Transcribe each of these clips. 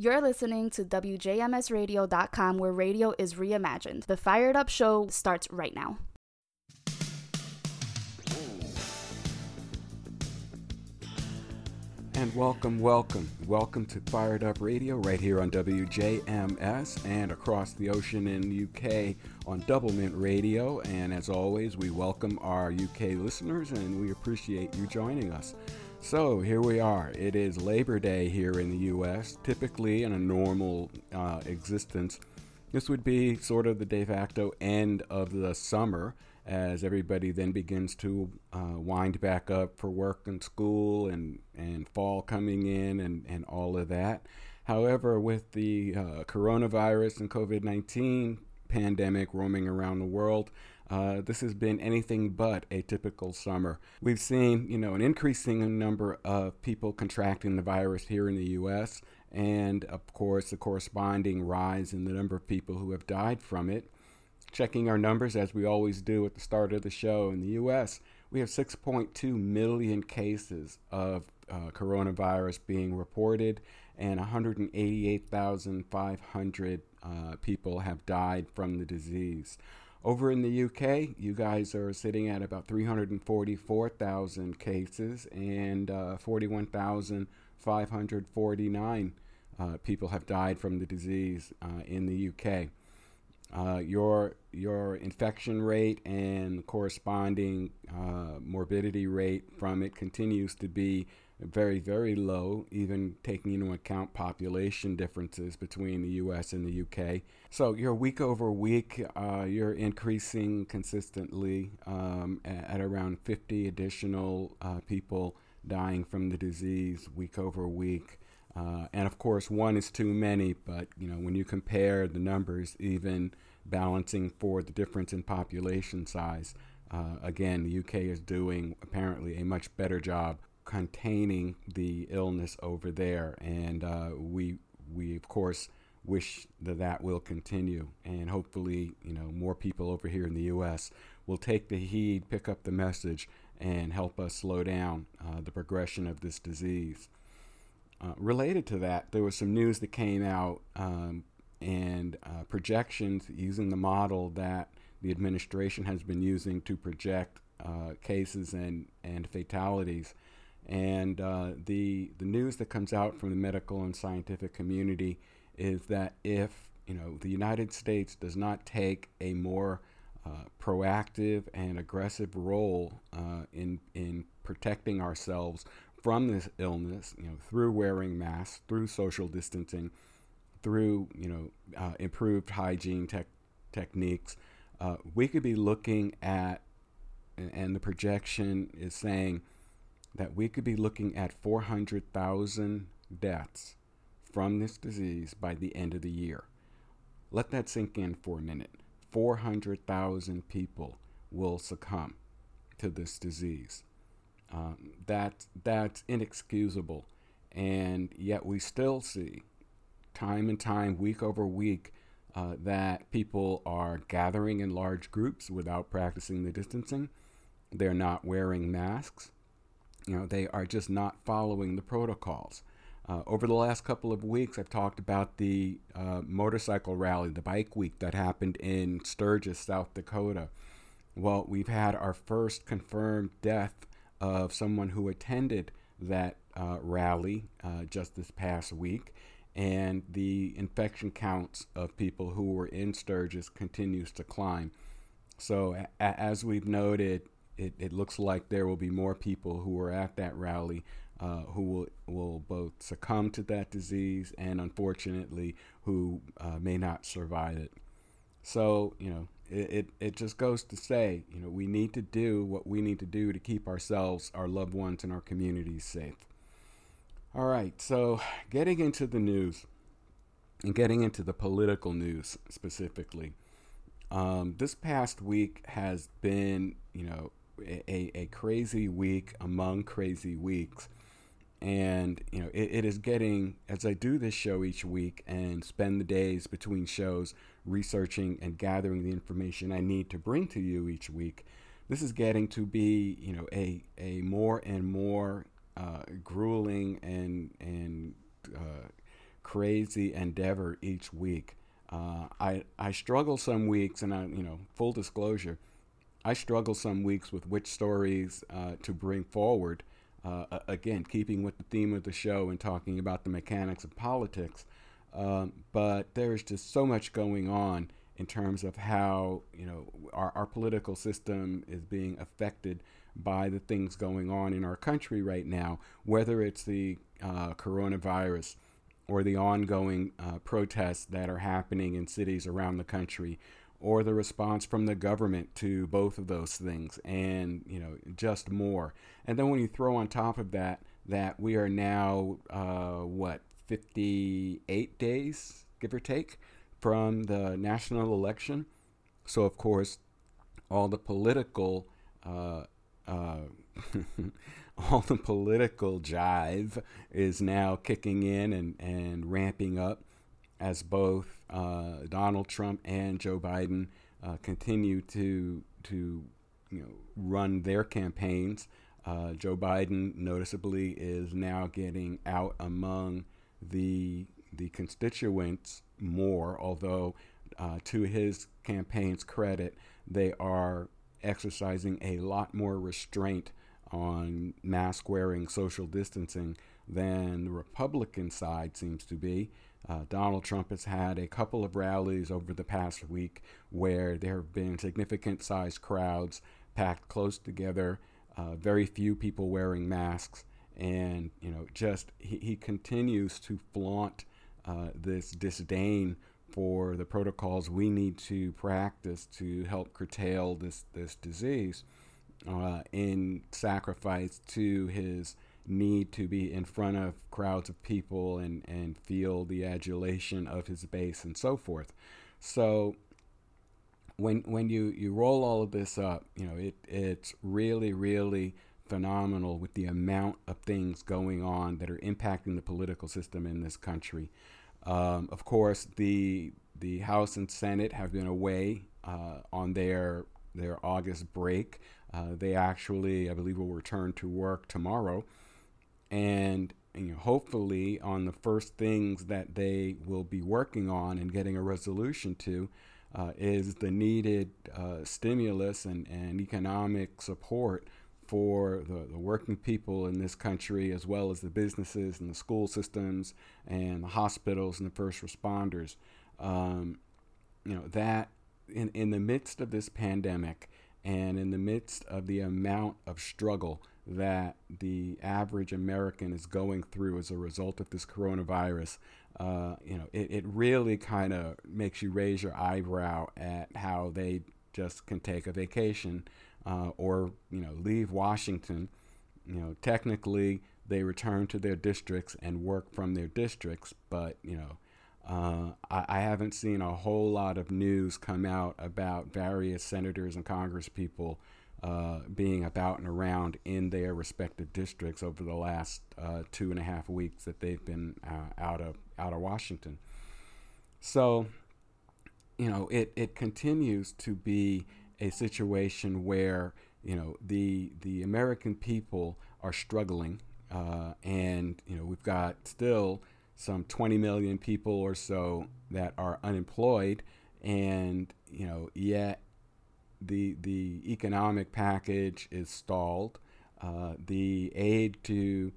You're listening to WJMSradio.com, where radio is reimagined. The Fired Up Show starts right now. And welcome, welcome, welcome to Fired Up Radio right here on WJMS and across the ocean in the UK on Doublemint Radio. And as always, we welcome our UK listeners and we appreciate you joining us. So here we are. It is Labor Day here in the US. Typically, in a normal uh, existence, this would be sort of the de facto end of the summer as everybody then begins to uh, wind back up for work and school and, and fall coming in and, and all of that. However, with the uh, coronavirus and COVID 19 pandemic roaming around the world, uh, this has been anything but a typical summer. We've seen, you know, an increasing number of people contracting the virus here in the U.S., and of course, the corresponding rise in the number of people who have died from it. Checking our numbers as we always do at the start of the show in the U.S., we have 6.2 million cases of uh, coronavirus being reported, and 188,500 uh, people have died from the disease. Over in the UK, you guys are sitting at about 344,000 cases and uh, 41,549 uh, people have died from the disease uh, in the UK. Uh, your your infection rate and corresponding uh, morbidity rate from it continues to be very, very low, even taking into account population differences between the US and the UK. So you're week over week, uh, you're increasing consistently um, at, around 50 additional uh, people dying from the disease week over week. Uh, and of course, one is too many, but you know when you compare the numbers, even balancing for the difference in population size, uh, again, the UK is doing apparently a much better job containing the illness over there, and uh, we we of course wish that that will continue, and hopefully you know more people over here in the U.S. will take the heed, pick up the message, and help us slow down uh, the progression of this disease. Uh, related to that, there was some news that came out um, and uh, projections using the model that the administration has been using to project uh, cases and, and fatalities and uh, the the news that comes out from the medical and scientific community is that if you know the United States does not take a more uh, proactive and aggressive role uh, in in protecting ourselves from this illness, you know, through wearing masks, through social distancing, through you know uh, improved hygiene tech techniques, uh, we could be looking at, and the projection is saying that we could be looking at 400,000 deaths from this disease by the end of the year. Let that sink in for a minute. 400,000 people will succumb to this disease. Um, that, that's inexcusable. And yet we still see, time and time, week over week, uh, that people are gathering in large groups without practicing the distancing. They're not wearing masks you know, they are just not following the protocols. Uh, over the last couple of weeks, I've talked about the uh, motorcycle rally, the bike week that happened in Sturgis, South Dakota. Well, we've had our first confirmed death of someone who attended that uh, rally uh, just this past week, and the infection counts of people who were in Sturgis continues to climb. So, a- as we've noted, it, it looks like there will be more people who are at that rally uh, who will, will both succumb to that disease and unfortunately who uh, may not survive it. So, you know, it, it, it just goes to say, you know, we need to do what we need to do to keep ourselves, our loved ones, and our communities safe. All right, so getting into the news and getting into the political news specifically. Um, this past week has been, you know, a, a crazy week among crazy weeks. And, you know, it, it is getting, as I do this show each week and spend the days between shows researching and gathering the information I need to bring to you each week, this is getting to be, you know, a, a more and more uh, grueling and, and uh, crazy endeavor each week. Uh, I I struggle some weeks, and I you know full disclosure, I struggle some weeks with which stories uh, to bring forward. Uh, again, keeping with the theme of the show and talking about the mechanics of politics, um, but there's just so much going on in terms of how you know our, our political system is being affected by the things going on in our country right now, whether it's the uh, coronavirus or the ongoing uh, protests that are happening in cities around the country or the response from the government to both of those things and you know just more. And then when you throw on top of that that we are now uh, what 58 days give or take from the national election. So of course all the political uh, uh, all the political jive is now kicking in and, and ramping up as both uh, Donald Trump and Joe Biden uh, continue to to you know run their campaigns. Uh, Joe Biden noticeably is now getting out among the the constituents more, although uh, to his campaign's credit, they are exercising a lot more restraint on mask wearing, social distancing than the Republican side seems to be. Uh, Donald Trump has had a couple of rallies over the past week where there have been significant sized crowds packed close together, uh, very few people wearing masks, and you know, just he, he continues to flaunt uh, this disdain for the protocols we need to practice to help curtail this this disease uh, in sacrifice to his need to be in front of crowds of people and, and feel the adulation of his base and so forth. So when when you, you roll all of this up, you know, it it's really, really phenomenal with the amount of things going on that are impacting the political system in this country. Um, of course, the the House and Senate have been away uh, on their their August break. Uh, they actually, I believe, will return to work tomorrow, and you know, hopefully, on the first things that they will be working on and getting a resolution to uh, is the needed uh, stimulus and, and economic support for the, the working people in this country, as well as the businesses and the school systems and the hospitals and the first responders. Um, you know that in in the midst of this pandemic and in the midst of the amount of struggle that the average American is going through as a result of this coronavirus, uh, you know, it, it really kind of makes you raise your eyebrow at how they just can take a vacation uh, or, you know, leave Washington. You know, technically they return to their districts and work from their districts, but, you know, uh, I, I, haven't seen a whole lot of news come out about various senators and congresspeople uh, being about and around in their respective districts over the last uh, two and a half weeks that they've been uh, out of out of Washington. So, you know, it, it continues to be a situation where you know the the American people are struggling, uh, and you know we've got still some 20 million people or so that are unemployed, and you know yet the the economic package is stalled. Uh, the aid to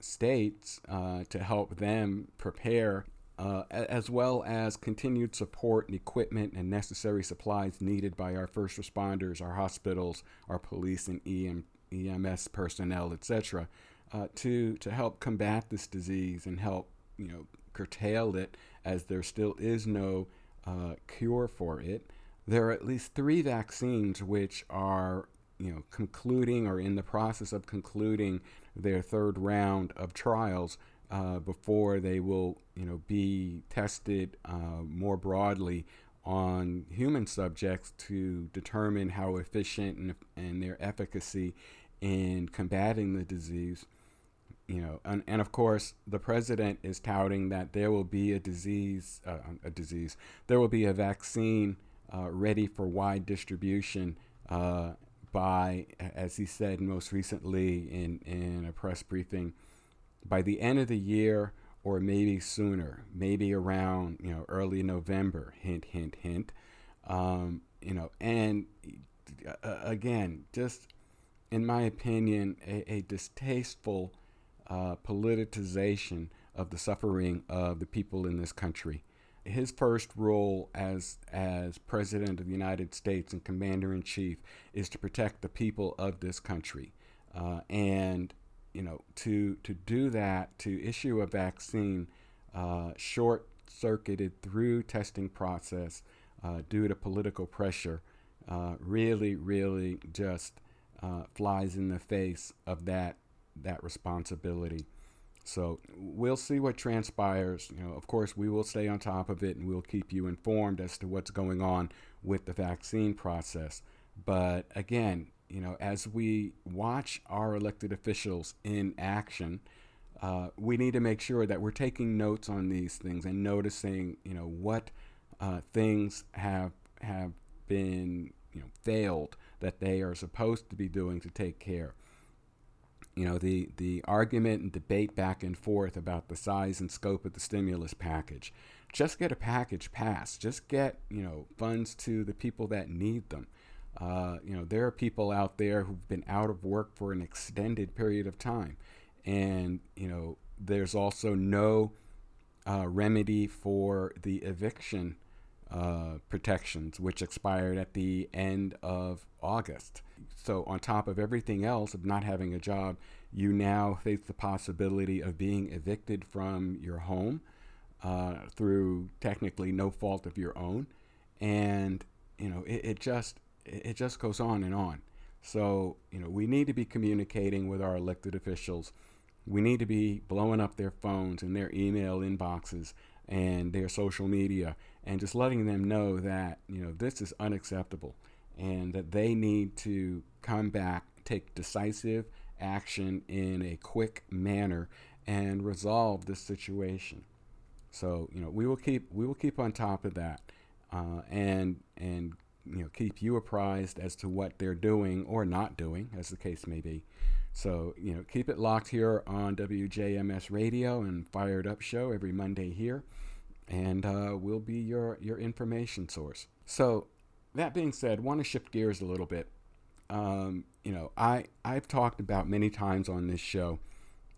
states uh, to help them prepare, uh, as well as continued support and equipment and necessary supplies needed by our first responders, our hospitals, our police and EM, EMS personnel, etc., uh, to to help combat this disease and help you know, curtailed it as there still is no uh, cure for it. There are at least three vaccines which are, you know, concluding or in the process of concluding their third round of trials uh, before they will, you know, be tested uh, more broadly on human subjects to determine how efficient and, and their efficacy in combating the disease you know, and, and of course, the president is touting that there will be a disease, uh, a disease, there will be a vaccine uh, ready for wide distribution uh, by, as he said most recently in, in a press briefing, by the end of the year or maybe sooner, maybe around you know early November. Hint, hint, hint. Um, you know, and uh, again, just in my opinion, a, a distasteful uh, politicization of the suffering of the people in this country. His first role as as president of the United States and commander in chief is to protect the people of this country, uh, and you know to to do that to issue a vaccine uh, short circuited through testing process uh, due to political pressure uh, really really just uh, flies in the face of that that responsibility. So we'll see what transpires. You know, of course, we will stay on top of it and we'll keep you informed as to what's going on with the vaccine process. But again, you know, as we watch our elected officials in action, uh, we need to make sure that we're taking notes on these things and noticing, you know, what uh, things have have been, you know, failed that they are supposed to be doing to take care you know the the argument and debate back and forth about the size and scope of the stimulus package. Just get a package passed. Just get you know funds to the people that need them. Uh, you know there are people out there who've been out of work for an extended period of time. And you know there's also no uh, remedy for the eviction uh, protections, which expired at the end of August. So, on top of everything else of not having a job, you now face the possibility of being evicted from your home uh, through technically no fault of your own, and you know it, it just it just goes on and on. So, you know, we need to be communicating with our elected officials. We need to be blowing up their phones and their email inboxes and their social media and just letting them know that you know this is unacceptable and that they need to come back take decisive action in a quick manner and resolve this situation. So you know we will keep we will keep on top of that uh, and and you know keep you apprised as to what they're doing or not doing as the case may be. So you know keep it locked here on WJMS radio and fired up show every monday here and uh, we'll be your, your information source. So, that being said, want to shift gears a little bit. Um, you know, I I've talked about many times on this show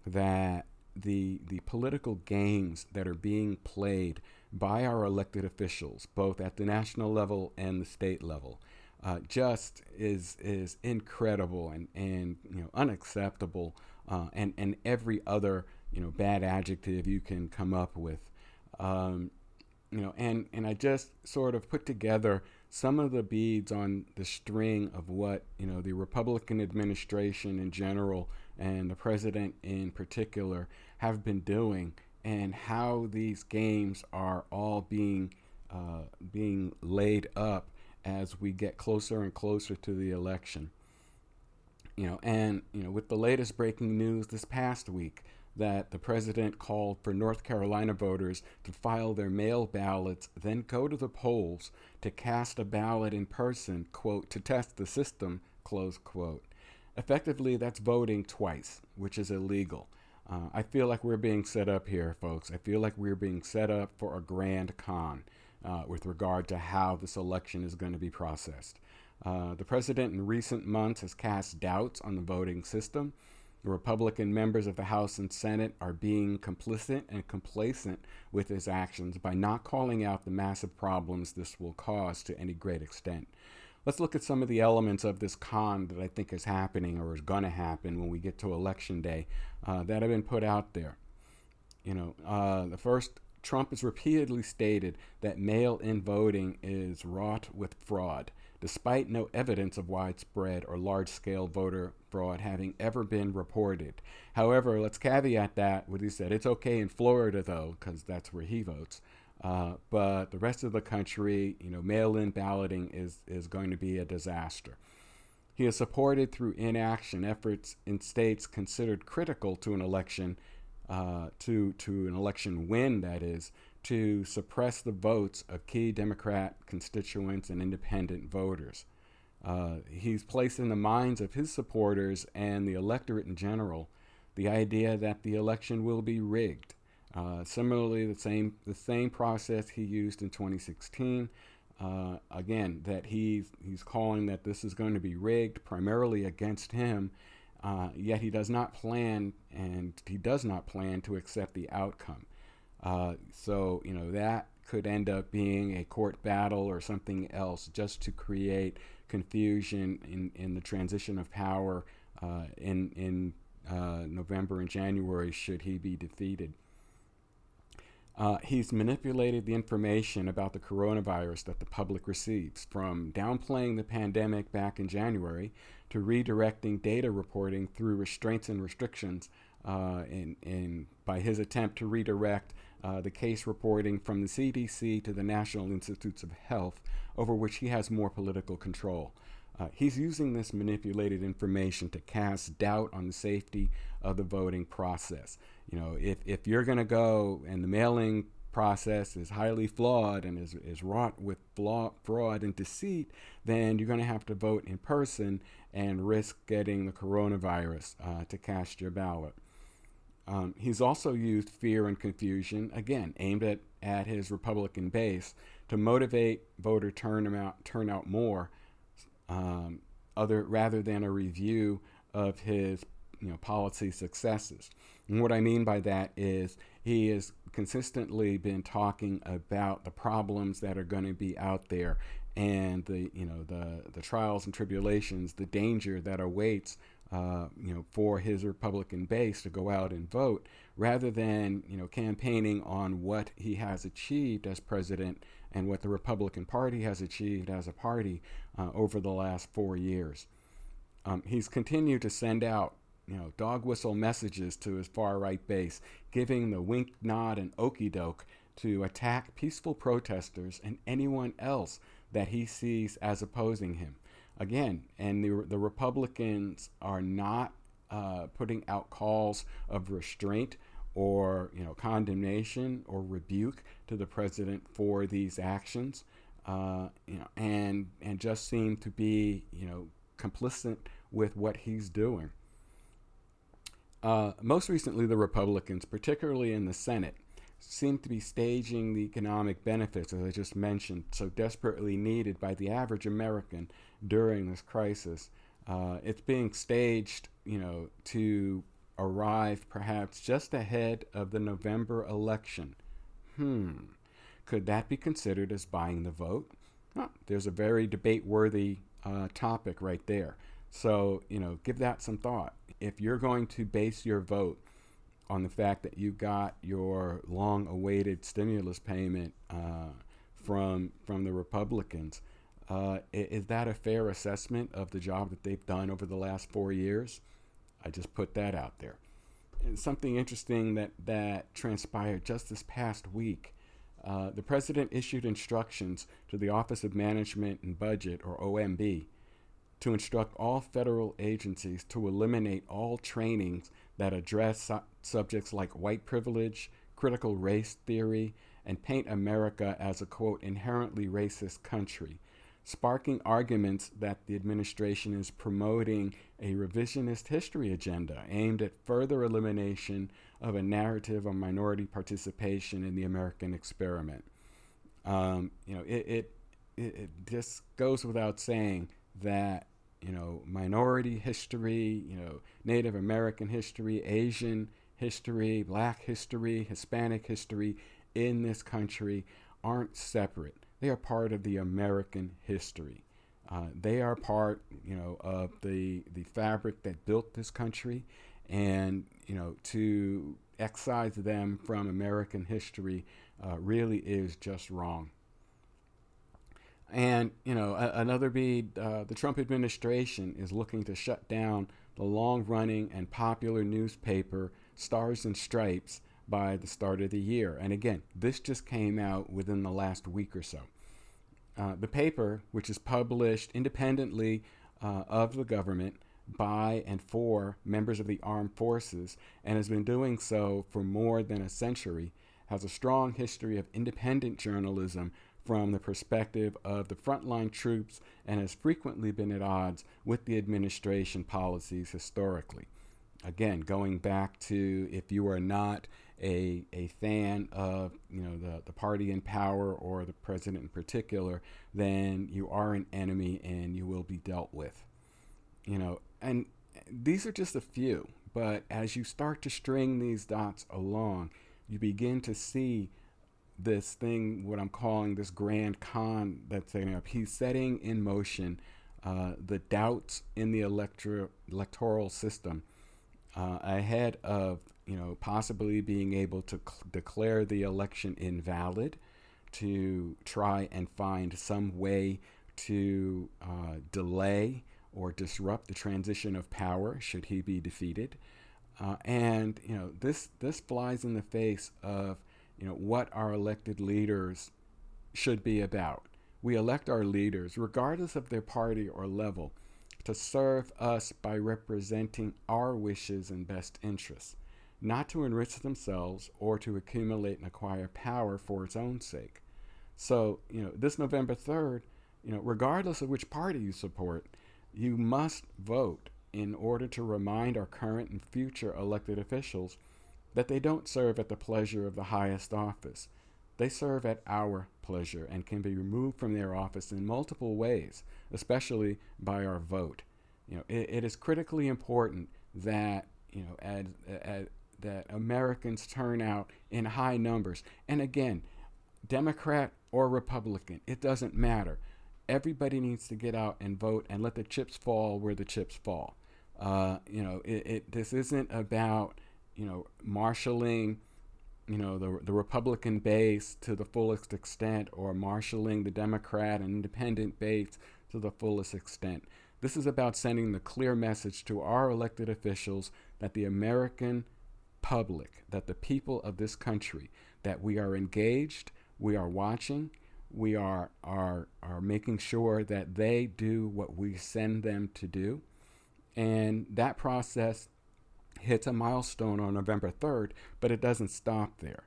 that the the political games that are being played by our elected officials, both at the national level and the state level, uh, just is is incredible and and you know unacceptable, uh, and and every other you know bad adjective you can come up with. Um, you know, and, and I just sort of put together some of the beads on the string of what, you know, the Republican administration in general and the president in particular have been doing and how these games are all being uh, being laid up as we get closer and closer to the election. You know, and you know, with the latest breaking news this past week, that the president called for North Carolina voters to file their mail ballots, then go to the polls to cast a ballot in person, quote, to test the system, close quote. Effectively, that's voting twice, which is illegal. Uh, I feel like we're being set up here, folks. I feel like we're being set up for a grand con uh, with regard to how this election is going to be processed. Uh, the president in recent months has cast doubts on the voting system the Republican members of the House and Senate are being complicit and complacent with his actions by not calling out the massive problems this will cause to any great extent. Let's look at some of the elements of this con that I think is happening or is going to happen when we get to election day uh, that have been put out there. You know, uh, the first, Trump has repeatedly stated that mail in voting is wrought with fraud despite no evidence of widespread or large scale voter fraud having ever been reported. However, let's caveat that what he said it's okay in Florida, though, because that's where he votes. Uh, but the rest of the country, you know, mail in balloting is, is going to be a disaster. He has supported through inaction efforts in states considered critical to an election, uh, to, to an election win, that is, to suppress the votes of key Democrat constituents and independent voters. Uh, he's placed in the minds of his supporters and the electorate in general the idea that the election will be rigged. Uh, similarly, the same the same process he used in 2016. Uh, again, that he's he's calling that this is going to be rigged primarily against him. Uh, yet he does not plan, and he does not plan to accept the outcome. Uh, so you know that could end up being a court battle or something else, just to create confusion in, in the transition of power uh, in in uh, November and January should he be defeated. Uh, he's manipulated the information about the coronavirus that the public receives, from downplaying the pandemic back in January to redirecting data reporting through restraints and restrictions, uh, in, in, by his attempt to redirect uh, the case reporting from the CDC to the National Institutes of Health, over which he has more political control. Uh, he's using this manipulated information to cast doubt on the safety of the voting process. You know, if, if you're going to go and the mailing process is highly flawed and is, is wrought with flaw, fraud and deceit, then you're going to have to vote in person and risk getting the coronavirus uh, to cast your ballot. Um, he's also used fear and confusion, again, aimed at, at his Republican base, to motivate voter turnout, turnout more um, other rather than a review of his you know policy successes. And what I mean by that is he has consistently been talking about the problems that are going to be out there and the you know the the trials and tribulations, the danger that awaits uh, you know for his Republican base to go out and vote, rather than you know campaigning on what he has achieved as president and what the Republican Party has achieved as a party uh, over the last four years. Um, he's continued to send out you know, dog whistle messages to his far right base, giving the wink, nod, and okey doke to attack peaceful protesters and anyone else that he sees as opposing him. Again, and the, the Republicans are not uh, putting out calls of restraint or you know condemnation or rebuke to the president for these actions, uh, you know, and and just seem to be you know complicit with what he's doing. Uh, most recently, the Republicans, particularly in the Senate, seem to be staging the economic benefits, as I just mentioned, so desperately needed by the average American during this crisis. Uh, it's being staged, you know, to arrive perhaps just ahead of the November election. Hmm, could that be considered as buying the vote? There's a very debate worthy uh, topic right there. So, you know, give that some thought. If you're going to base your vote on the fact that you got your long awaited stimulus payment uh, from, from the Republicans, uh, is that a fair assessment of the job that they've done over the last four years? I just put that out there. And something interesting that, that transpired just this past week. Uh, the president issued instructions to the Office of Management and Budget, or OMB, to instruct all federal agencies to eliminate all trainings that address su- subjects like white privilege, critical race theory, and paint America as a quote inherently racist country sparking arguments that the administration is promoting a revisionist history agenda aimed at further elimination of a narrative of minority participation in the American experiment. Um, you know, it, it, it, it just goes without saying that you know minority history, you know Native American history, Asian history, Black history, Hispanic history in this country aren't separate they are part of the American history. Uh, they are part, you know, of the the fabric that built this country, and you know, to excise them from American history uh, really is just wrong. And you know, a- another bead, uh, the Trump administration is looking to shut down the long-running and popular newspaper Stars and Stripes by the start of the year. And again, this just came out within the last week or so. Uh, the paper, which is published independently uh, of the government by and for members of the armed forces and has been doing so for more than a century, has a strong history of independent journalism from the perspective of the frontline troops and has frequently been at odds with the administration policies historically. Again, going back to if you are not a, a fan of you know the, the party in power or the president in particular, then you are an enemy and you will be dealt with. You know, and these are just a few, but as you start to string these dots along, you begin to see this thing, what I'm calling this grand con that's setting up. He's setting in motion uh, the doubts in the electro- electoral system uh, ahead of you know possibly being able to cl- declare the election invalid, to try and find some way to uh, delay or disrupt the transition of power should he be defeated. Uh, and you know this this flies in the face of you know what our elected leaders should be about. We elect our leaders, regardless of their party or level, to serve us by representing our wishes and best interests, not to enrich themselves or to accumulate and acquire power for its own sake. So, you know, this November 3rd, you know, regardless of which party you support, you must vote in order to remind our current and future elected officials that they don't serve at the pleasure of the highest office. They serve at our pleasure and can be removed from their office in multiple ways, especially by our vote. You know, it, it is critically important that you know that Americans turn out in high numbers. And again, Democrat or Republican, it doesn't matter. Everybody needs to get out and vote and let the chips fall where the chips fall. Uh, you know, it, it, this isn't about you know, marshaling, you know, the, the Republican base to the fullest extent or marshaling the Democrat and independent base to the fullest extent. This is about sending the clear message to our elected officials that the American public, that the people of this country, that we are engaged, we are watching, we are, are, are making sure that they do what we send them to do. And that process hits a milestone on November 3rd, but it doesn't stop there.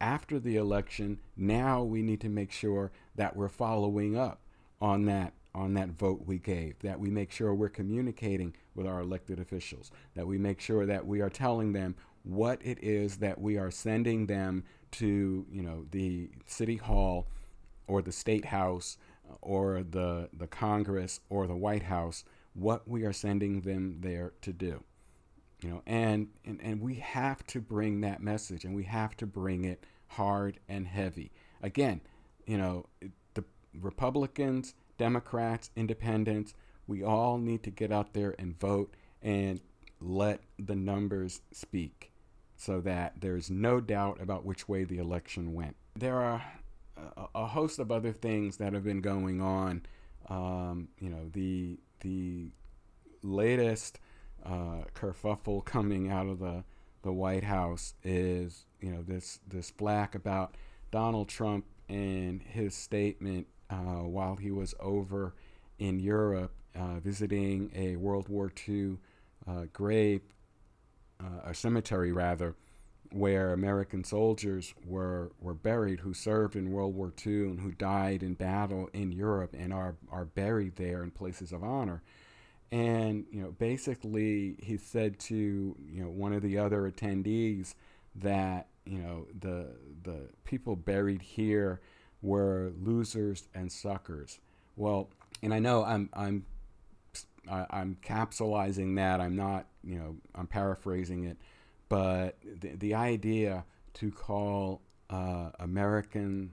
After the election, now we need to make sure that we're following up on that on that vote we gave, that we make sure we're communicating with our elected officials, that we make sure that we are telling them what it is that we are sending them to, you know, the city hall or the state house or the the Congress or the White House, what we are sending them there to do you know and, and and we have to bring that message and we have to bring it hard and heavy. Again you know the republicans democrats independents we all need to get out there and vote and let the numbers speak so that there's no doubt about which way the election went. There are a, a host of other things that have been going on. Um, you know the the latest uh, kerfuffle coming out of the the White House is you know this this flack about Donald Trump and his statement uh, while he was over in Europe uh, visiting a World War II uh, grave, uh, a cemetery rather, where American soldiers were were buried who served in World War II and who died in battle in Europe and are are buried there in places of honor and you know basically he said to you know one of the other attendees that you know the the people buried here were losers and suckers. Well and i know i'm i'm i'm capsulizing that. I'm not you know i'm paraphrasing it but the, the idea to call uh, american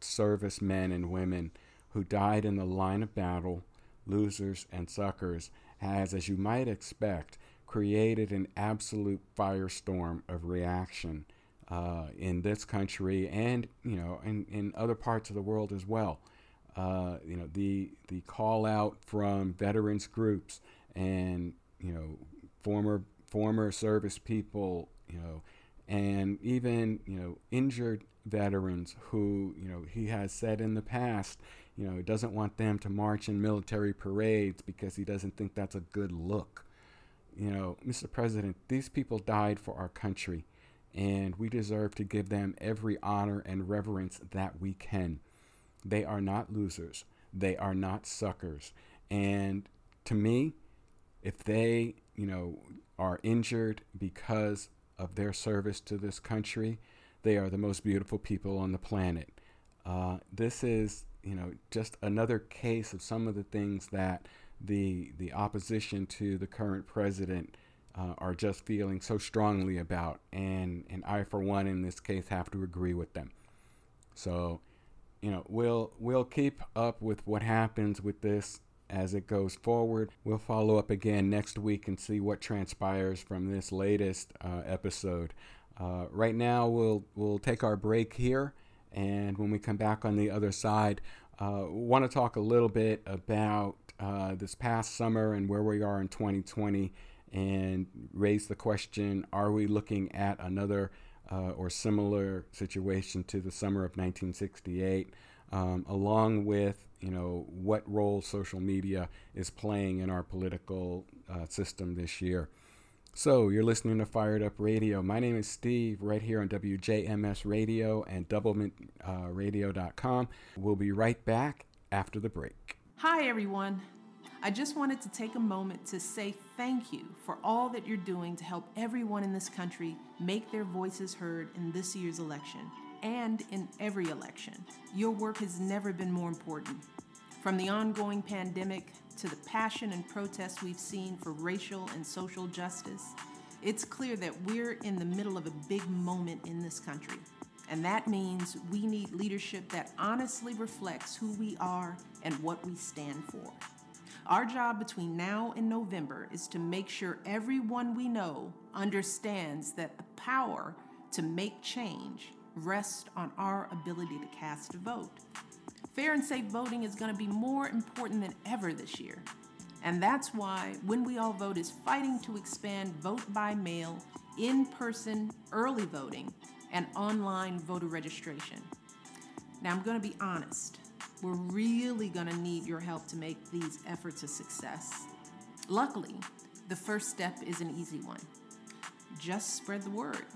servicemen and women who died in the line of battle losers, and suckers has, as you might expect, created an absolute firestorm of reaction uh, in this country and you know in, in other parts of the world as well. Uh, you know the the call out from veterans groups and you know former former service people you know and even you know injured veterans who you know he has said in the past you know, he doesn't want them to march in military parades because he doesn't think that's a good look. You know, Mr. President, these people died for our country, and we deserve to give them every honor and reverence that we can. They are not losers, they are not suckers. And to me, if they, you know, are injured because of their service to this country. They are the most beautiful people on the planet. Uh, this is, you know, just another case of some of the things that the the opposition to the current president uh, are just feeling so strongly about, and and I, for one, in this case, have to agree with them. So, you know, we'll we'll keep up with what happens with this as it goes forward. We'll follow up again next week and see what transpires from this latest uh, episode. Uh, right now, we'll we'll take our break here, and when we come back on the other side, uh, want to talk a little bit about uh, this past summer and where we are in 2020, and raise the question: Are we looking at another uh, or similar situation to the summer of 1968? Um, along with you know what role social media is playing in our political uh, system this year. So, you're listening to Fired Up Radio. My name is Steve, right here on WJMS Radio and DoubleMintRadio.com. Uh, we'll be right back after the break. Hi, everyone. I just wanted to take a moment to say thank you for all that you're doing to help everyone in this country make their voices heard in this year's election and in every election. Your work has never been more important. From the ongoing pandemic to the passion and protests we've seen for racial and social justice, it's clear that we're in the middle of a big moment in this country. And that means we need leadership that honestly reflects who we are and what we stand for. Our job between now and November is to make sure everyone we know understands that the power to make change rests on our ability to cast a vote. Fair and safe voting is going to be more important than ever this year. And that's why When We All Vote is fighting to expand vote by mail, in person early voting, and online voter registration. Now, I'm going to be honest. We're really going to need your help to make these efforts a success. Luckily, the first step is an easy one just spread the word.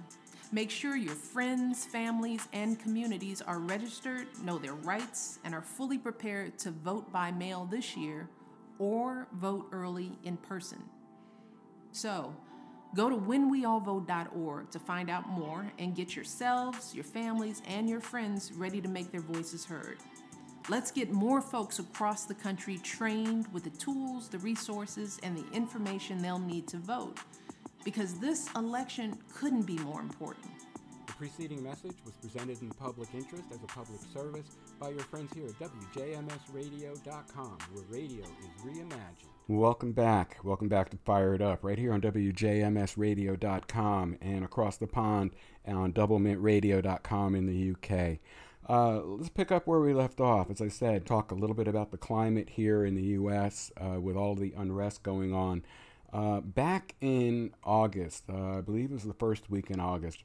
Make sure your friends, families, and communities are registered, know their rights, and are fully prepared to vote by mail this year or vote early in person. So, go to whenweallvote.org to find out more and get yourselves, your families, and your friends ready to make their voices heard. Let's get more folks across the country trained with the tools, the resources, and the information they'll need to vote because this election couldn't be more important. The preceding message was presented in public interest as a public service by your friends here at WJMSradio.com, where radio is reimagined. Welcome back. Welcome back to Fire It Up, right here on WJMSradio.com and across the pond on DoubleMintRadio.com in the UK. Uh, let's pick up where we left off. As I said, talk a little bit about the climate here in the U.S. Uh, with all the unrest going on. Uh, back in August, uh, I believe it was the first week in August,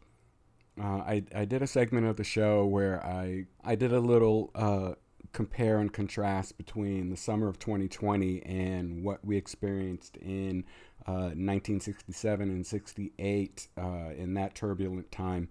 uh, I, I did a segment of the show where I, I did a little uh, compare and contrast between the summer of 2020 and what we experienced in 1967 uh, and 68 uh, in that turbulent time.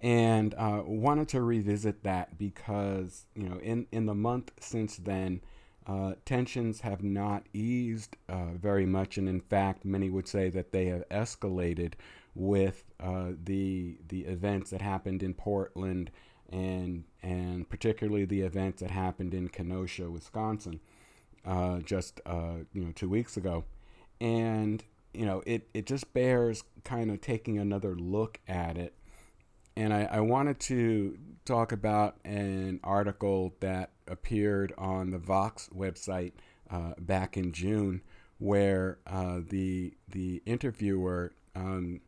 And wanted to revisit that because, you know, in, in the month since then, uh, tensions have not eased uh, very much, and in fact, many would say that they have escalated with uh, the the events that happened in Portland, and and particularly the events that happened in Kenosha, Wisconsin, uh, just uh, you know two weeks ago, and you know it it just bears kind of taking another look at it, and I, I wanted to talk about an article that appeared on the Vox website uh, back in June, where uh, the the interviewer um,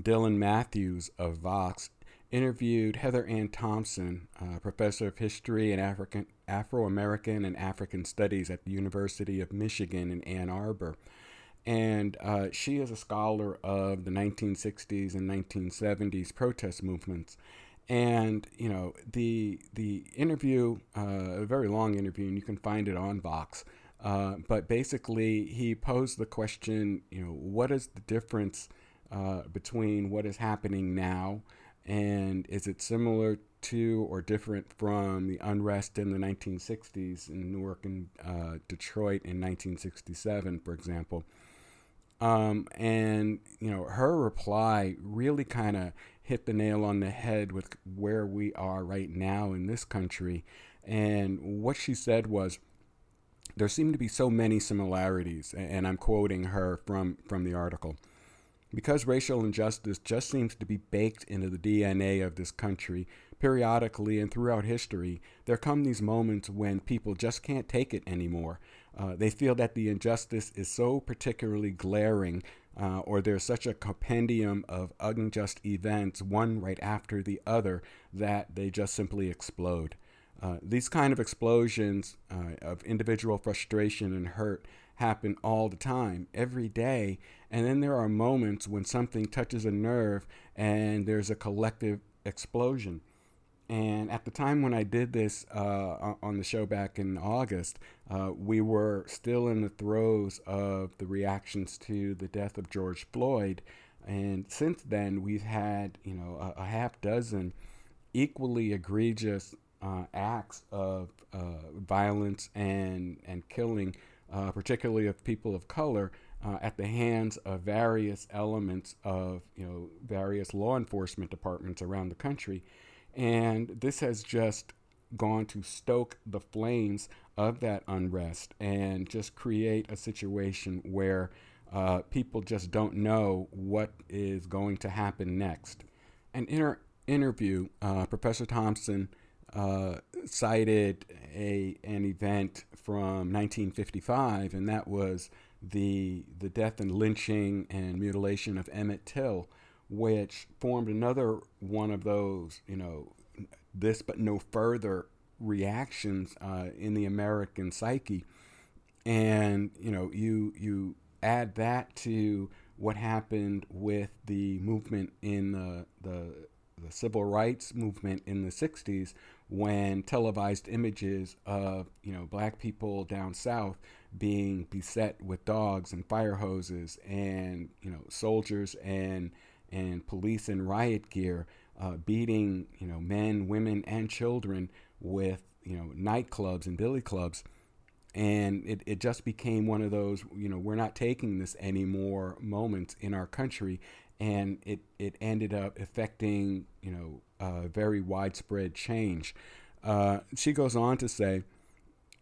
Dylan Matthews of Vox interviewed Heather Ann Thompson, uh, professor of history and African Afro American and African Studies at the University of Michigan in Ann Arbor. And uh, she is a scholar of the 1960s and 1970s protest movements and you know the the interview, uh, a very long interview, and you can find it on Vox. Uh, but basically, he posed the question, you know, what is the difference uh, between what is happening now, and is it similar to or different from the unrest in the 1960s in Newark and uh, Detroit in 1967, for example? Um, and you know, her reply really kind of hit the nail on the head with where we are right now in this country. And what she said was, there seem to be so many similarities, and I'm quoting her from, from the article. Because racial injustice just seems to be baked into the DNA of this country, periodically and throughout history, there come these moments when people just can't take it anymore. Uh, they feel that the injustice is so particularly glaring, uh, or there's such a compendium of unjust events, one right after the other, that they just simply explode. Uh, these kind of explosions uh, of individual frustration and hurt happen all the time, every day. And then there are moments when something touches a nerve and there's a collective explosion. And at the time when I did this uh, on the show back in August, uh, we were still in the throes of the reactions to the death of George Floyd. And since then, we've had, you know, a, a half dozen equally egregious uh, acts of uh, violence and, and killing, uh, particularly of people of color, uh, at the hands of various elements of, you know, various law enforcement departments around the country. And this has just gone to stoke the flames of that unrest and just create a situation where uh, people just don't know what is going to happen next. And in her interview, uh, Professor Thompson uh, cited a an event from 1955, and that was the the death and lynching and mutilation of Emmett Till, which formed another one of those, you know, this but no further reactions uh, in the American psyche. And, you know, you, you add that to what happened with the movement in the, the, the civil rights movement in the 60s when televised images of, you know, black people down south being beset with dogs and fire hoses and, you know, soldiers and and police in riot gear uh, beating you know men, women, and children with you know nightclubs and billy clubs, and it, it just became one of those you know we're not taking this anymore moments in our country, and it it ended up affecting you know very widespread change. Uh, she goes on to say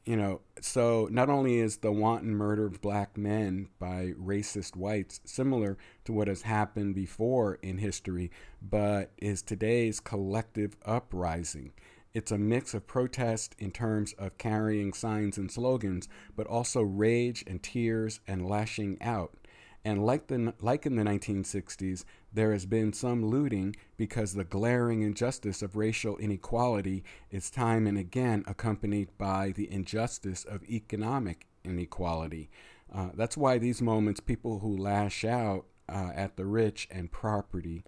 you know, so not only is the wanton murder of black men by racist whites similar to what has happened before in history, but is today's collective uprising. It's a mix of protest in terms of carrying signs and slogans, but also rage and tears and lashing out. And like, the, like in the 1960s, there has been some looting because the glaring injustice of racial inequality is time and again accompanied by the injustice of economic inequality. Uh, that's why these moments, people who lash out uh, at the rich and property.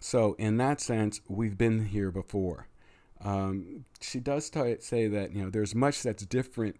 So, in that sense, we've been here before. Um, she does t- say that you know there's much that's different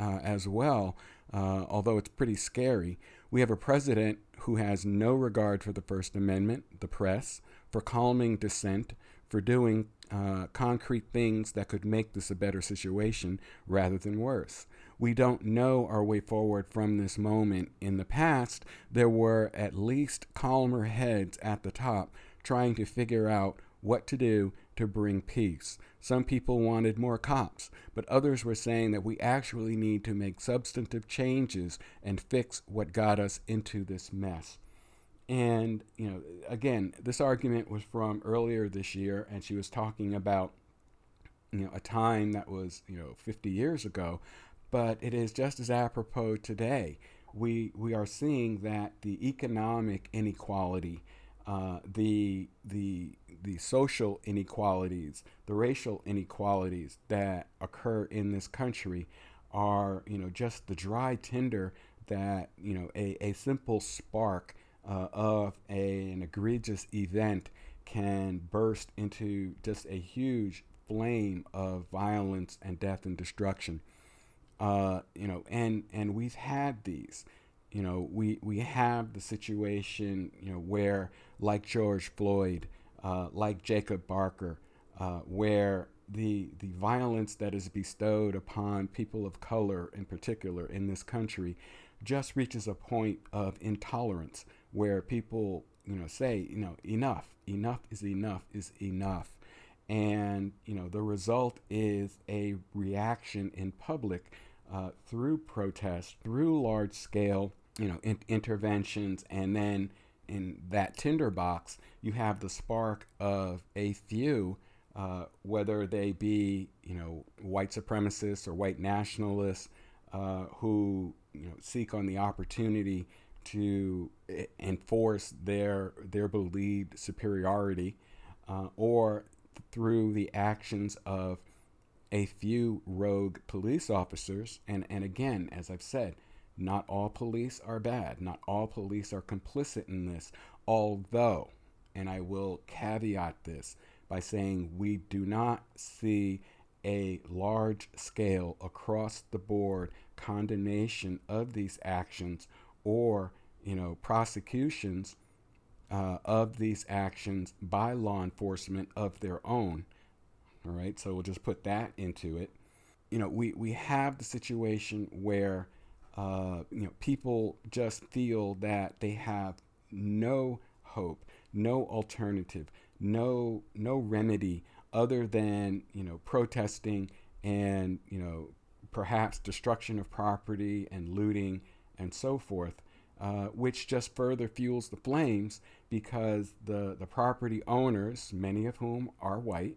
uh, as well, uh, although it's pretty scary. We have a president who has no regard for the First Amendment, the press, for calming dissent, for doing uh, concrete things that could make this a better situation rather than worse. We don't know our way forward from this moment. In the past, there were at least calmer heads at the top trying to figure out what to do to bring peace. Some people wanted more cops, but others were saying that we actually need to make substantive changes and fix what got us into this mess. And, you know, again, this argument was from earlier this year, and she was talking about, you know, a time that was, you know, 50 years ago, but it is just as apropos today. We, we are seeing that the economic inequality uh, the the the social inequalities, the racial inequalities that occur in this country are you know just the dry tinder that you know a, a simple spark uh, of a, an egregious event can burst into just a huge flame of violence and death and destruction. Uh, you know, and and we've had these you know, we, we have the situation, you know, where, like George Floyd, uh, like Jacob Barker, uh, where the, the violence that is bestowed upon people of color in particular in this country just reaches a point of intolerance where people, you know, say, you know, enough, enough is enough is enough. And, you know, the result is a reaction in public uh, through protest, through large scale, you know, in- interventions, and then in that tinderbox, you have the spark of a few, uh, whether they be, you know, white supremacists or white nationalists, uh, who you know seek on the opportunity to enforce their their believed superiority, uh, or through the actions of a few rogue police officers. And and again, as I've said, not all police are bad. Not all police are complicit in this. Although, and I will caveat this by saying we do not see a large scale across the board condemnation of these actions or you know prosecutions uh, of these actions by law enforcement of their own all right so we'll just put that into it you know we, we have the situation where uh, you know people just feel that they have no hope no alternative no no remedy other than you know protesting and you know perhaps destruction of property and looting and so forth, uh, which just further fuels the flames because the, the property owners, many of whom are white,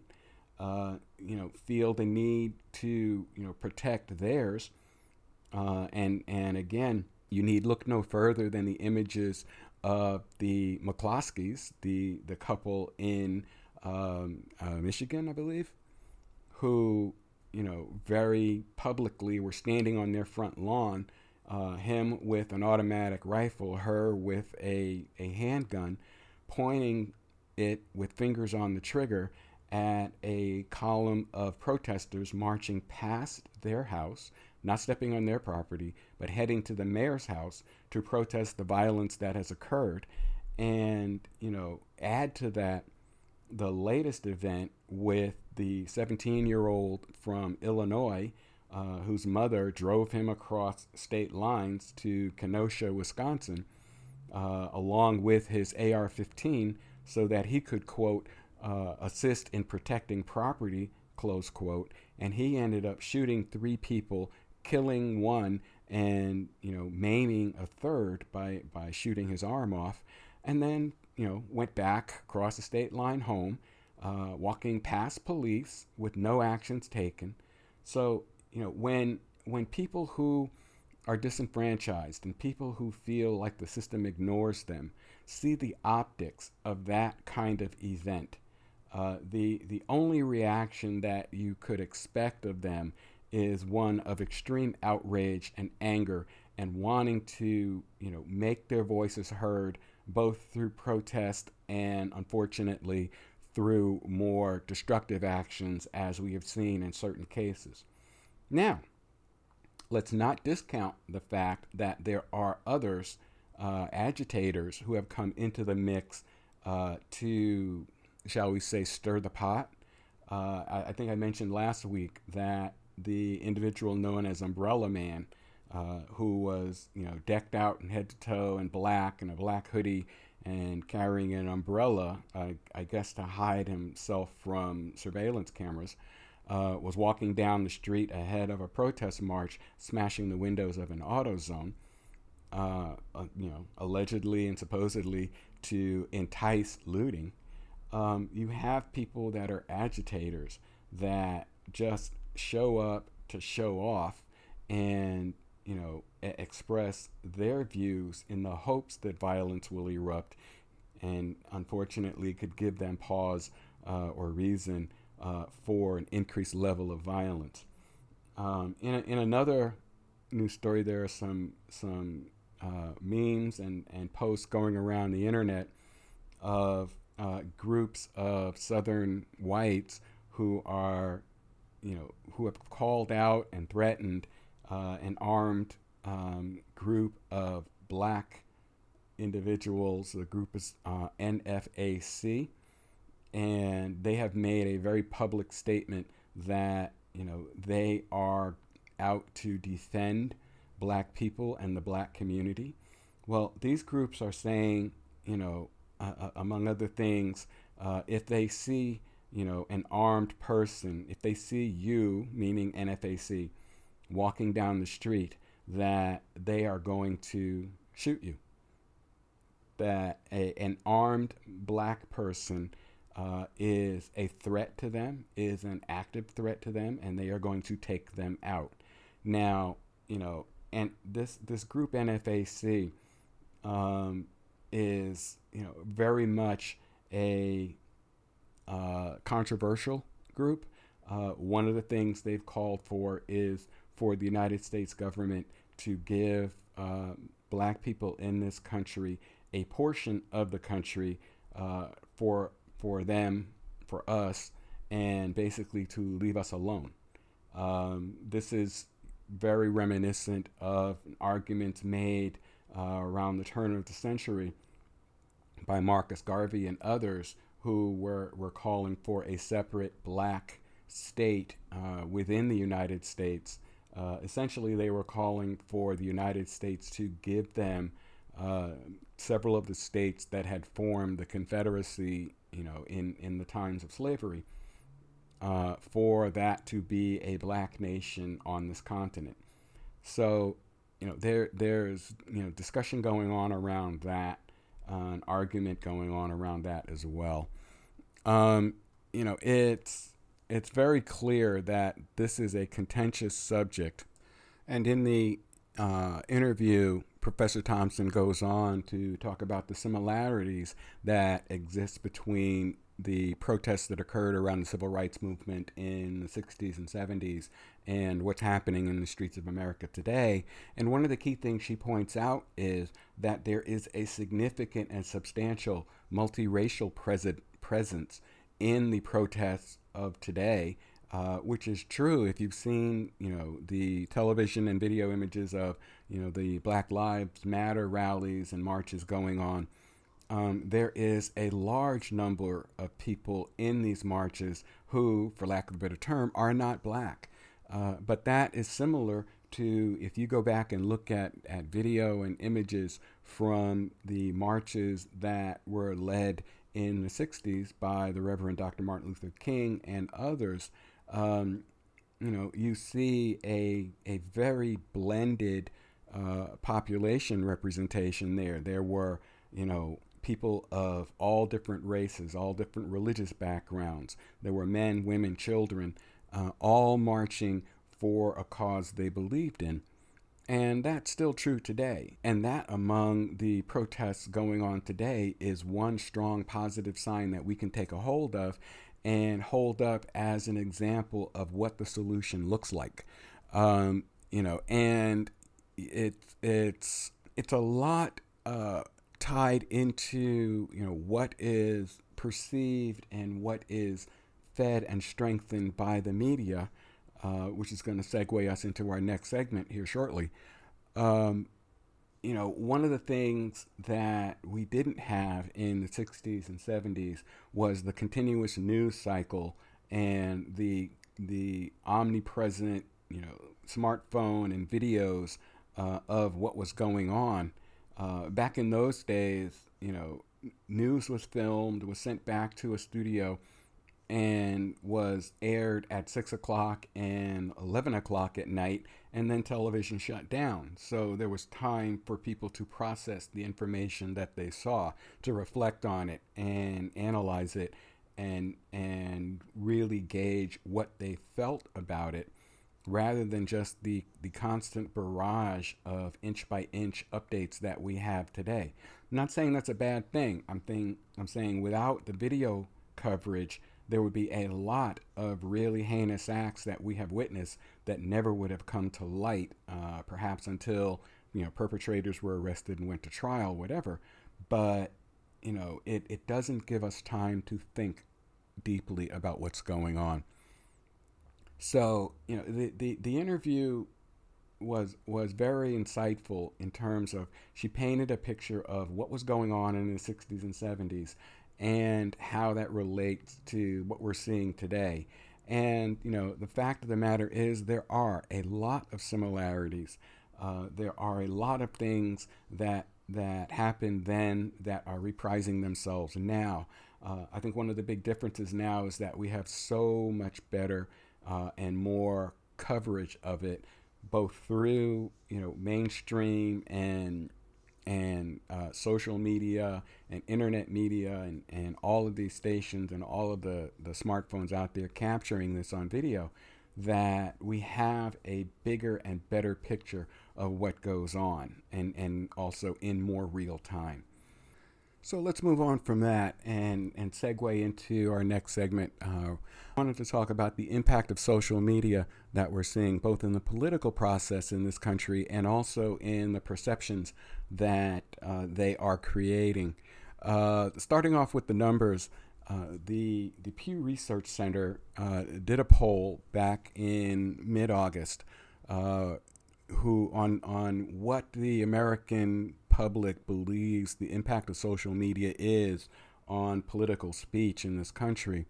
uh, you know, feel the need to you know protect theirs, uh, and and again, you need look no further than the images of the McCloskeys, the the couple in um, uh, Michigan, I believe, who you know, very publicly were standing on their front lawn, uh, him with an automatic rifle, her with a, a handgun, pointing it with fingers on the trigger at a column of protesters marching past their house, not stepping on their property, but heading to the mayor's house to protest the violence that has occurred. And, you know, add to that the latest event with the 17 year old from Illinois uh, whose mother drove him across state lines to Kenosha, Wisconsin, uh, along with his AR 15 so that he could, quote, uh, assist in protecting property, close quote. And he ended up shooting three people, killing one, and, you know, maiming a third by, by shooting his arm off. And then, you know, went back across the state line home uh, walking past police with no actions taken. So, you know, when when people who are disenfranchised and people who feel like the system ignores them see the optics of that kind of event, uh, the the only reaction that you could expect of them is one of extreme outrage and anger and wanting to you know make their voices heard both through protest and unfortunately through more destructive actions, as we have seen in certain cases. Now, let's not discount the fact that there are others, uh, agitators, who have come into the mix uh, to, shall we say, stir the pot. Uh, I, I, think I mentioned last week that the individual known as Umbrella Man, uh, who was, you know, decked out in head to toe in black and a black hoodie and carrying an umbrella, I guess to hide himself from surveillance cameras, uh, was walking down the street ahead of a protest march, smashing the windows of an AutoZone, uh, uh, you know, allegedly and supposedly to entice looting. Um, you have people that are agitators that just show up to show off and you know, express their views in the hopes that violence will erupt, and unfortunately could give them pause uh, or reason uh, for an increased level of violence. Um, in, a, in another news story, there are some some uh, memes and, and posts going around the internet of uh, groups of Southern whites who are, you know, who have called out and threatened uh, an armed um, group of black individuals. The group is uh, NFAC, and they have made a very public statement that you know they are out to defend black people and the black community. Well, these groups are saying, you know, uh, uh among other things, uh, if they see, you know, an armed person, if they see you, meaning NFAC, walking down the street, that they are going to shoot you. That a, an armed black person uh, is a threat to them, is an active threat to them, and they are going to take them out. Now, you know, and this this group NFAC um, is you know very much a uh, controversial group. Uh, one of the things they've called for is for the United States government to give uh, black people in this country a portion of the country uh, for for them, for us, and basically to leave us alone. Um, this is very reminiscent of an argument made uh, around the turn of the century by Marcus Garvey and others who were, were calling for a separate black state uh, within the United States. Uh, essentially, they were calling for the United States to give them uh, several of the states that had formed the Confederacy, you know, in, in the times of slavery, uh, for that to be a black nation on this continent. So, you know, there there's you know discussion going on around that, an argument going on around that as well. Um, you know, it's it's very clear that this is a contentious subject, and in the uh, interview Professor Thompson goes on to talk about the similarities that exist between the protests that occurred around the civil rights movement in the 60s and 70s and what's happening in the streets of America today. And one of the key things she points out is that there is a significant and substantial multiracial pres- presence in the protests of today uh, which is true if you've seen, you know, the television and video images of, you know, the Black Lives Matter rallies and marches going on. Um, there is a large number of people in these marches who, for lack of a better term, are not black. Uh, but that is similar to if you go back and look at, at video and images from the marches that were led in the 60s by the Reverend Dr. Martin Luther King and others um, you know, you see a a very blended uh, population representation there. There were, you know, people of all different races, all different religious backgrounds. There were men, women, children, uh, all marching for a cause they believed in. And that's still true today. And that among the protests going on today is one strong positive sign that we can take a hold of and hold up as an example of what the solution looks like. Um, you know, and it's it's it's a lot uh, tied into you know what is perceived and what is fed and strengthened by the media, uh, which is going to segue us into our next segment here shortly. Um, you know, one of the things that we didn't have in the 60s and 70s was the continuous news cycle and the the omnipresent, you know, smartphone and videos uh, of what was going on. Uh, back in those days, you know, news was filmed, was sent back to a studio, and was aired at six o'clock and eleven o'clock at night, and then television shut down. So there was time for people to process the information that they saw, to reflect on it and analyze it, and and really gauge what they felt about it, rather than just the the constant barrage of inch by inch updates that we have today. I'm not saying that's a bad thing. I'm saying I'm saying without the video coverage there would be a lot of really heinous acts that we have witnessed that never would have come to light, uh, perhaps until you know perpetrators were arrested and went to trial, whatever. But you know, it, it doesn't give us time to think deeply about what's going on. So you know, the the, the interview was was very insightful in terms of she painted a picture of what was going on in the 60s and 70s and how that relates to what we're seeing today. And, you know, the fact of the matter is there are a lot of similarities uh, there are a lot of things that that happened then that are reprising themselves now. Uh, I think one of the big differences now is that we have so much better uh, and more coverage of it, both through you know mainstream and and uh, social media and internet media and, and all of these stations and all of the, the smartphones out there capturing this on video that we have a bigger and better picture of what goes on and, and also in more real time. So let's move on from that and, and segue into our next segment. Uh, I wanted to talk about the impact of social media that we're seeing both in the political process in this country and also in the perceptions that uh, they are creating. Uh, starting off with the numbers, uh, the, the Pew Research Center uh, did a poll back in mid August uh, who on on what the American public believes the impact of social media is on political speech in this country.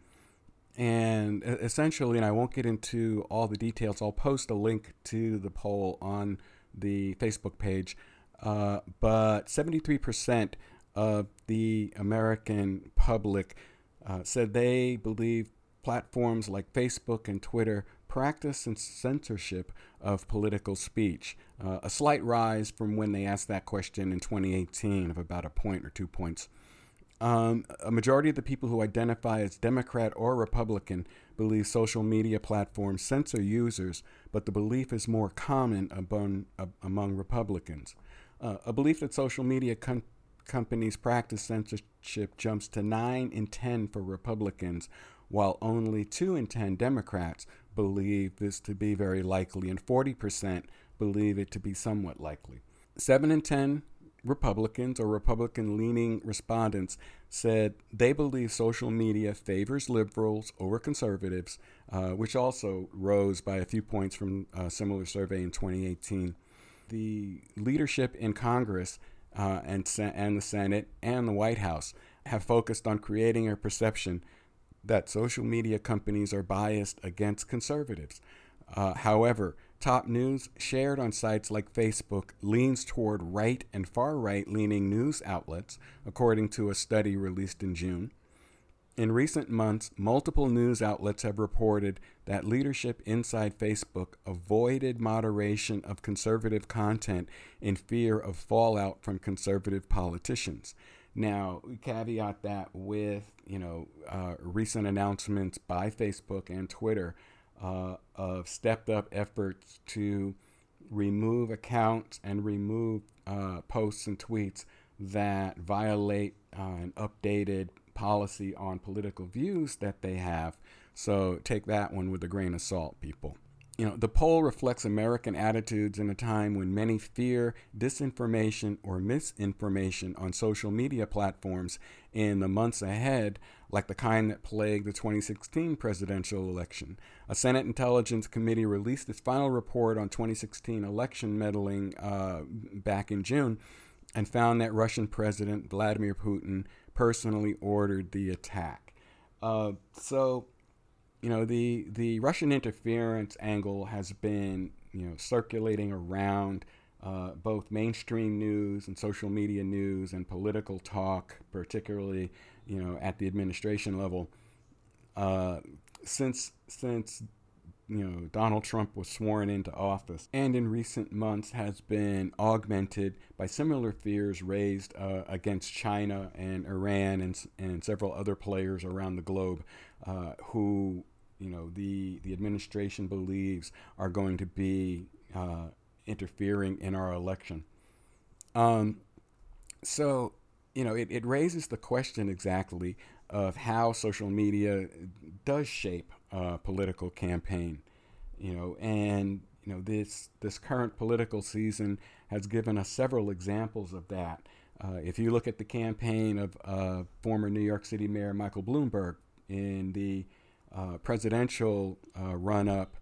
And essentially, and I won't get into all the details, I'll post a link to the poll on the Facebook page. Uh, but 73% of the American public uh, said they believe platforms like Facebook and Twitter practice and censorship of political speech, uh, a slight rise from when they asked that question in 2018 of about a point or two points. Um, a majority of the people who identify as Democrat or Republican believe social media platforms censor users, but the belief is more common among, among Republicans. Uh, a belief that social media com- companies practice censorship jumps to 9 in 10 for Republicans, while only 2 in 10 Democrats believe this to be very likely, and 40% believe it to be somewhat likely. 7 in 10 Republicans or Republican leaning respondents said they believe social media favors liberals over conservatives, uh, which also rose by a few points from a similar survey in 2018. The leadership in Congress uh, and, and the Senate and the White House have focused on creating a perception that social media companies are biased against conservatives. Uh, however, top news shared on sites like Facebook leans toward right and far right leaning news outlets, according to a study released in June. In recent months, multiple news outlets have reported that leadership inside Facebook avoided moderation of conservative content in fear of fallout from conservative politicians. Now, we caveat that with you know uh, recent announcements by Facebook and Twitter uh, of stepped up efforts to remove accounts and remove uh, posts and tweets that violate uh, an updated policy on political views that they have. So take that one with a grain of salt, people you know, the poll reflects American attitudes in a time when many fear disinformation or misinformation on social media platforms in the months ahead, like the kind that plagued the 2016 presidential election. A Senate Intelligence Committee released its final report on 2016 election meddling uh, back in June and found that Russian President Vladimir Putin personally ordered the attack. Uh, so, you know the the Russian interference angle has been you know circulating around uh, both mainstream news and social media news and political talk, particularly you know at the administration level, uh, since since you know Donald Trump was sworn into office, and in recent months has been augmented by similar fears raised uh, against China and Iran and and several other players around the globe uh, who you know the the administration believes are going to be uh, interfering in our election. Um, so you know it, it raises the question exactly of how social media does shape a political campaign. You know, and you know this this current political season has given us several examples of that. Uh, if you look at the campaign of uh, former New York City Mayor Michael Bloomberg in the uh, presidential uh, run up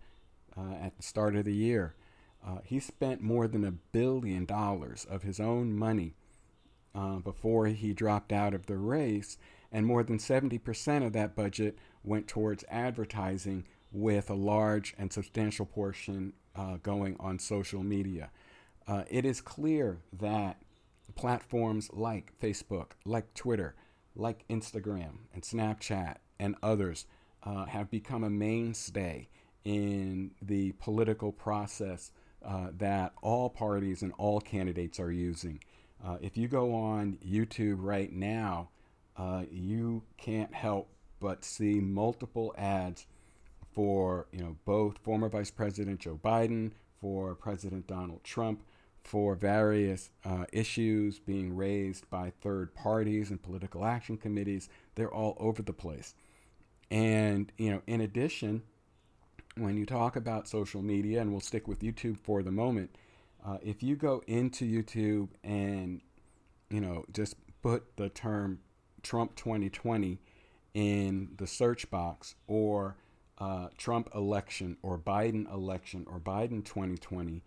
uh, at the start of the year, uh, he spent more than a billion dollars of his own money uh, before he dropped out of the race, and more than 70% of that budget went towards advertising, with a large and substantial portion going on social media. uh, it is clear that platforms like Facebook, like Twitter, like Instagram and Snapchat and others uh, have become a mainstay in the political process uh, that all parties and all candidates are using. Uh, if you go on YouTube right now, uh, you can't help but see multiple ads for you know both former Vice President Joe Biden, for President Donald Trump, for various uh, issues being raised by third parties and political action committees. They're all over the place. And you know, in addition, when you talk about social media, and we'll stick with YouTube for the moment, uh, if you go into YouTube and you know just put the term Trump 2020 in the search box or uh, Trump election or Biden election or Biden 2020,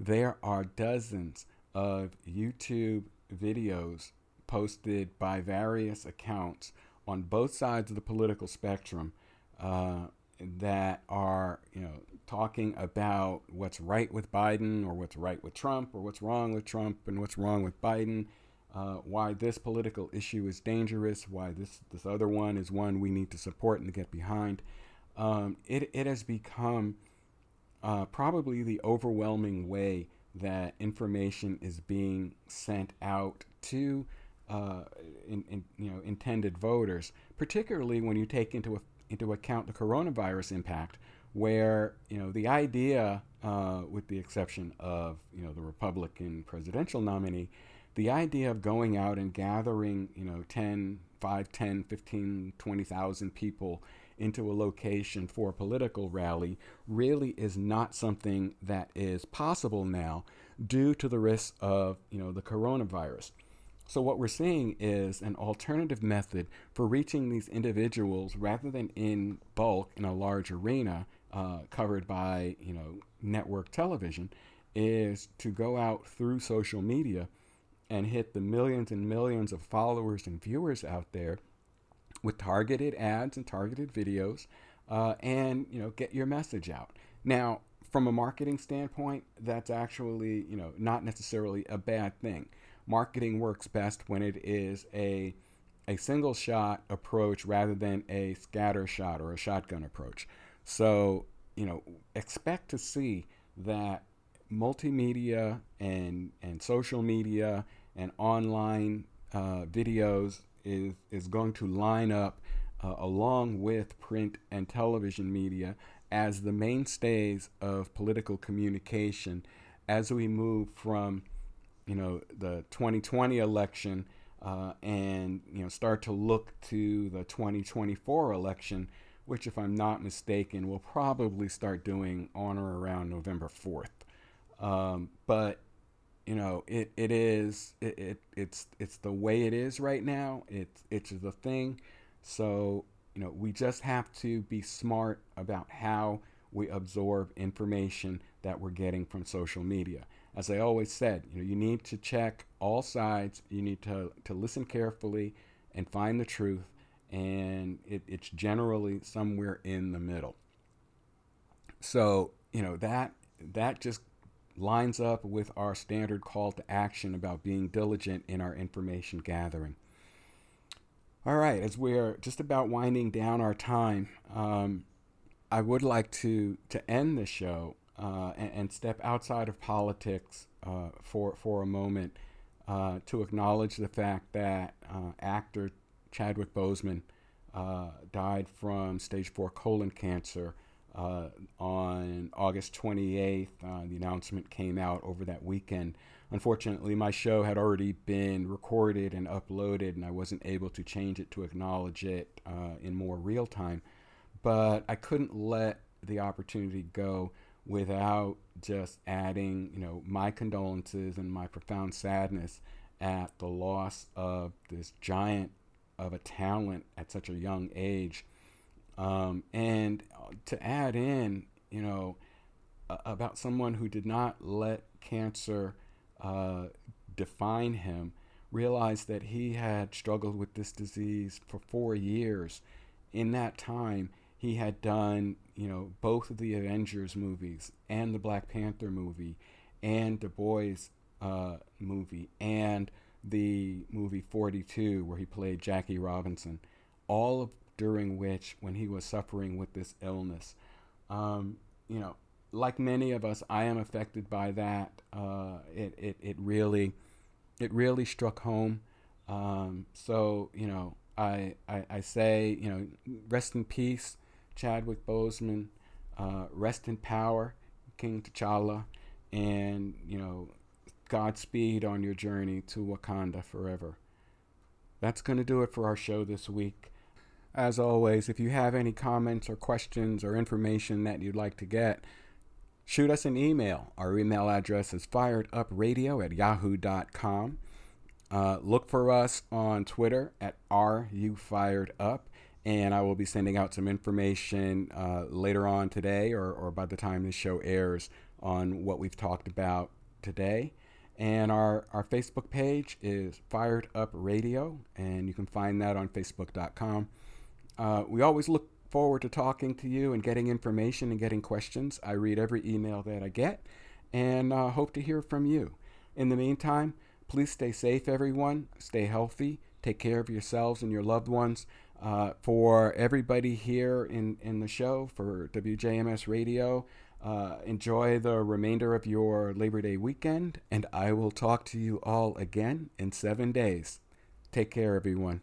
there are dozens of YouTube videos posted by various accounts on both sides of the political spectrum uh, that are, you know, talking about what's right with Biden or what's right with Trump or what's wrong with Trump and what's wrong with Biden uh, why this political issue is dangerous, why this, this other one is one we need to support and to get behind. Um, it, it has become uh, probably the overwhelming way that information is being sent out to uh, in, in, you know intended voters, particularly when you take into a, into account the coronavirus impact, where you know the idea, uh, with the exception of you know the Republican presidential nominee, the idea of going out and gathering, you know, 10, 5, 10, 15, 20,000 people into a location for a political rally really is not something that is possible now due to the risks of, you know, the coronavirus. So what we're seeing is an alternative method for reaching these individuals rather than in bulk in a large arena uh, covered by, you know, network television is to go out through social media and hit the millions and millions of followers and viewers out there with targeted ads and targeted videos uh, and you know get your message out. Now from a marketing standpoint that's actually you know not necessarily a bad thing. Marketing works best when it is a a single shot approach rather than a scatter shot or a shotgun approach. So you know expect to see that multimedia and and social media and online uh, videos is is going to line up uh, along with print and television media as the mainstays of political communication. As we move from you know the 2020 election uh, and you know start to look to the 2024 election which if i'm not mistaken will probably start doing on or around november 4th um, but you know it, it is it, it it's it's the way it is right now. It's it's the thing. So you know we just have to be smart about how we absorb information that we're getting from social media. As i always said you know you need to check all sides. You need to to listen carefully and find the truth and it, it's generally somewhere in the middle. So you know that that just lines up with our standard call to action about being diligent in our information gathering. All right, as we're just about winding down our time, um, I would like to to end the show uh, and, and, step outside of politics uh, for for a moment uh, to acknowledge the fact that uh, actor Chadwick Boseman uh, died from stage four colon cancer uh, on August 28th. Uh, the announcement came out over that weekend. Unfortunately, my show had already been recorded and uploaded, and I wasn't able to change it to acknowledge it uh, in more real time. But I couldn't let the opportunity go without just adding, you know, my condolences and my profound sadness at the loss of this giant of a talent at such a young age. Um, and to add in, you know, about someone who did not let cancer uh, define him, realized that he had struggled with this disease for four years. In that time, he had done, you know, both of the Avengers movies and the Black Panther movie, and Du Bois uh, movie and the movie 42 where he played Jackie Robinson, all of during which when he was suffering with this illness. Um, you know, like many of us, I am affected by that. Uh, it, it, it really, it really struck home. Um, so, you know, I, I, I, say, you know, rest in peace, Chadwick Boseman, uh, rest in power, King T'Challa, and, you know, Godspeed on your journey to Wakanda forever. That's going to do it for our show this week. As always, if you have any comments or questions or information that you'd like to get, shoot us an email. Our email address is firedupradio at yahoo.com. Uh, look for us on Twitter at RUFiredUp, and I will be sending out some information uh, later on today or, or by the time this show airs on what we've talked about today. And our, our Facebook page is Fired Up Radio, and you can find that on Facebook.com. Uh, we always look forward to talking to you and getting information and getting questions. I read every email that I get and uh, hope to hear from you. In the meantime, please stay safe, everyone. Stay healthy. Take care of yourselves and your loved ones. Uh, for everybody here in, in the show, for WJMS Radio, uh, enjoy the remainder of your Labor Day weekend, and I will talk to you all again in seven days. Take care, everyone.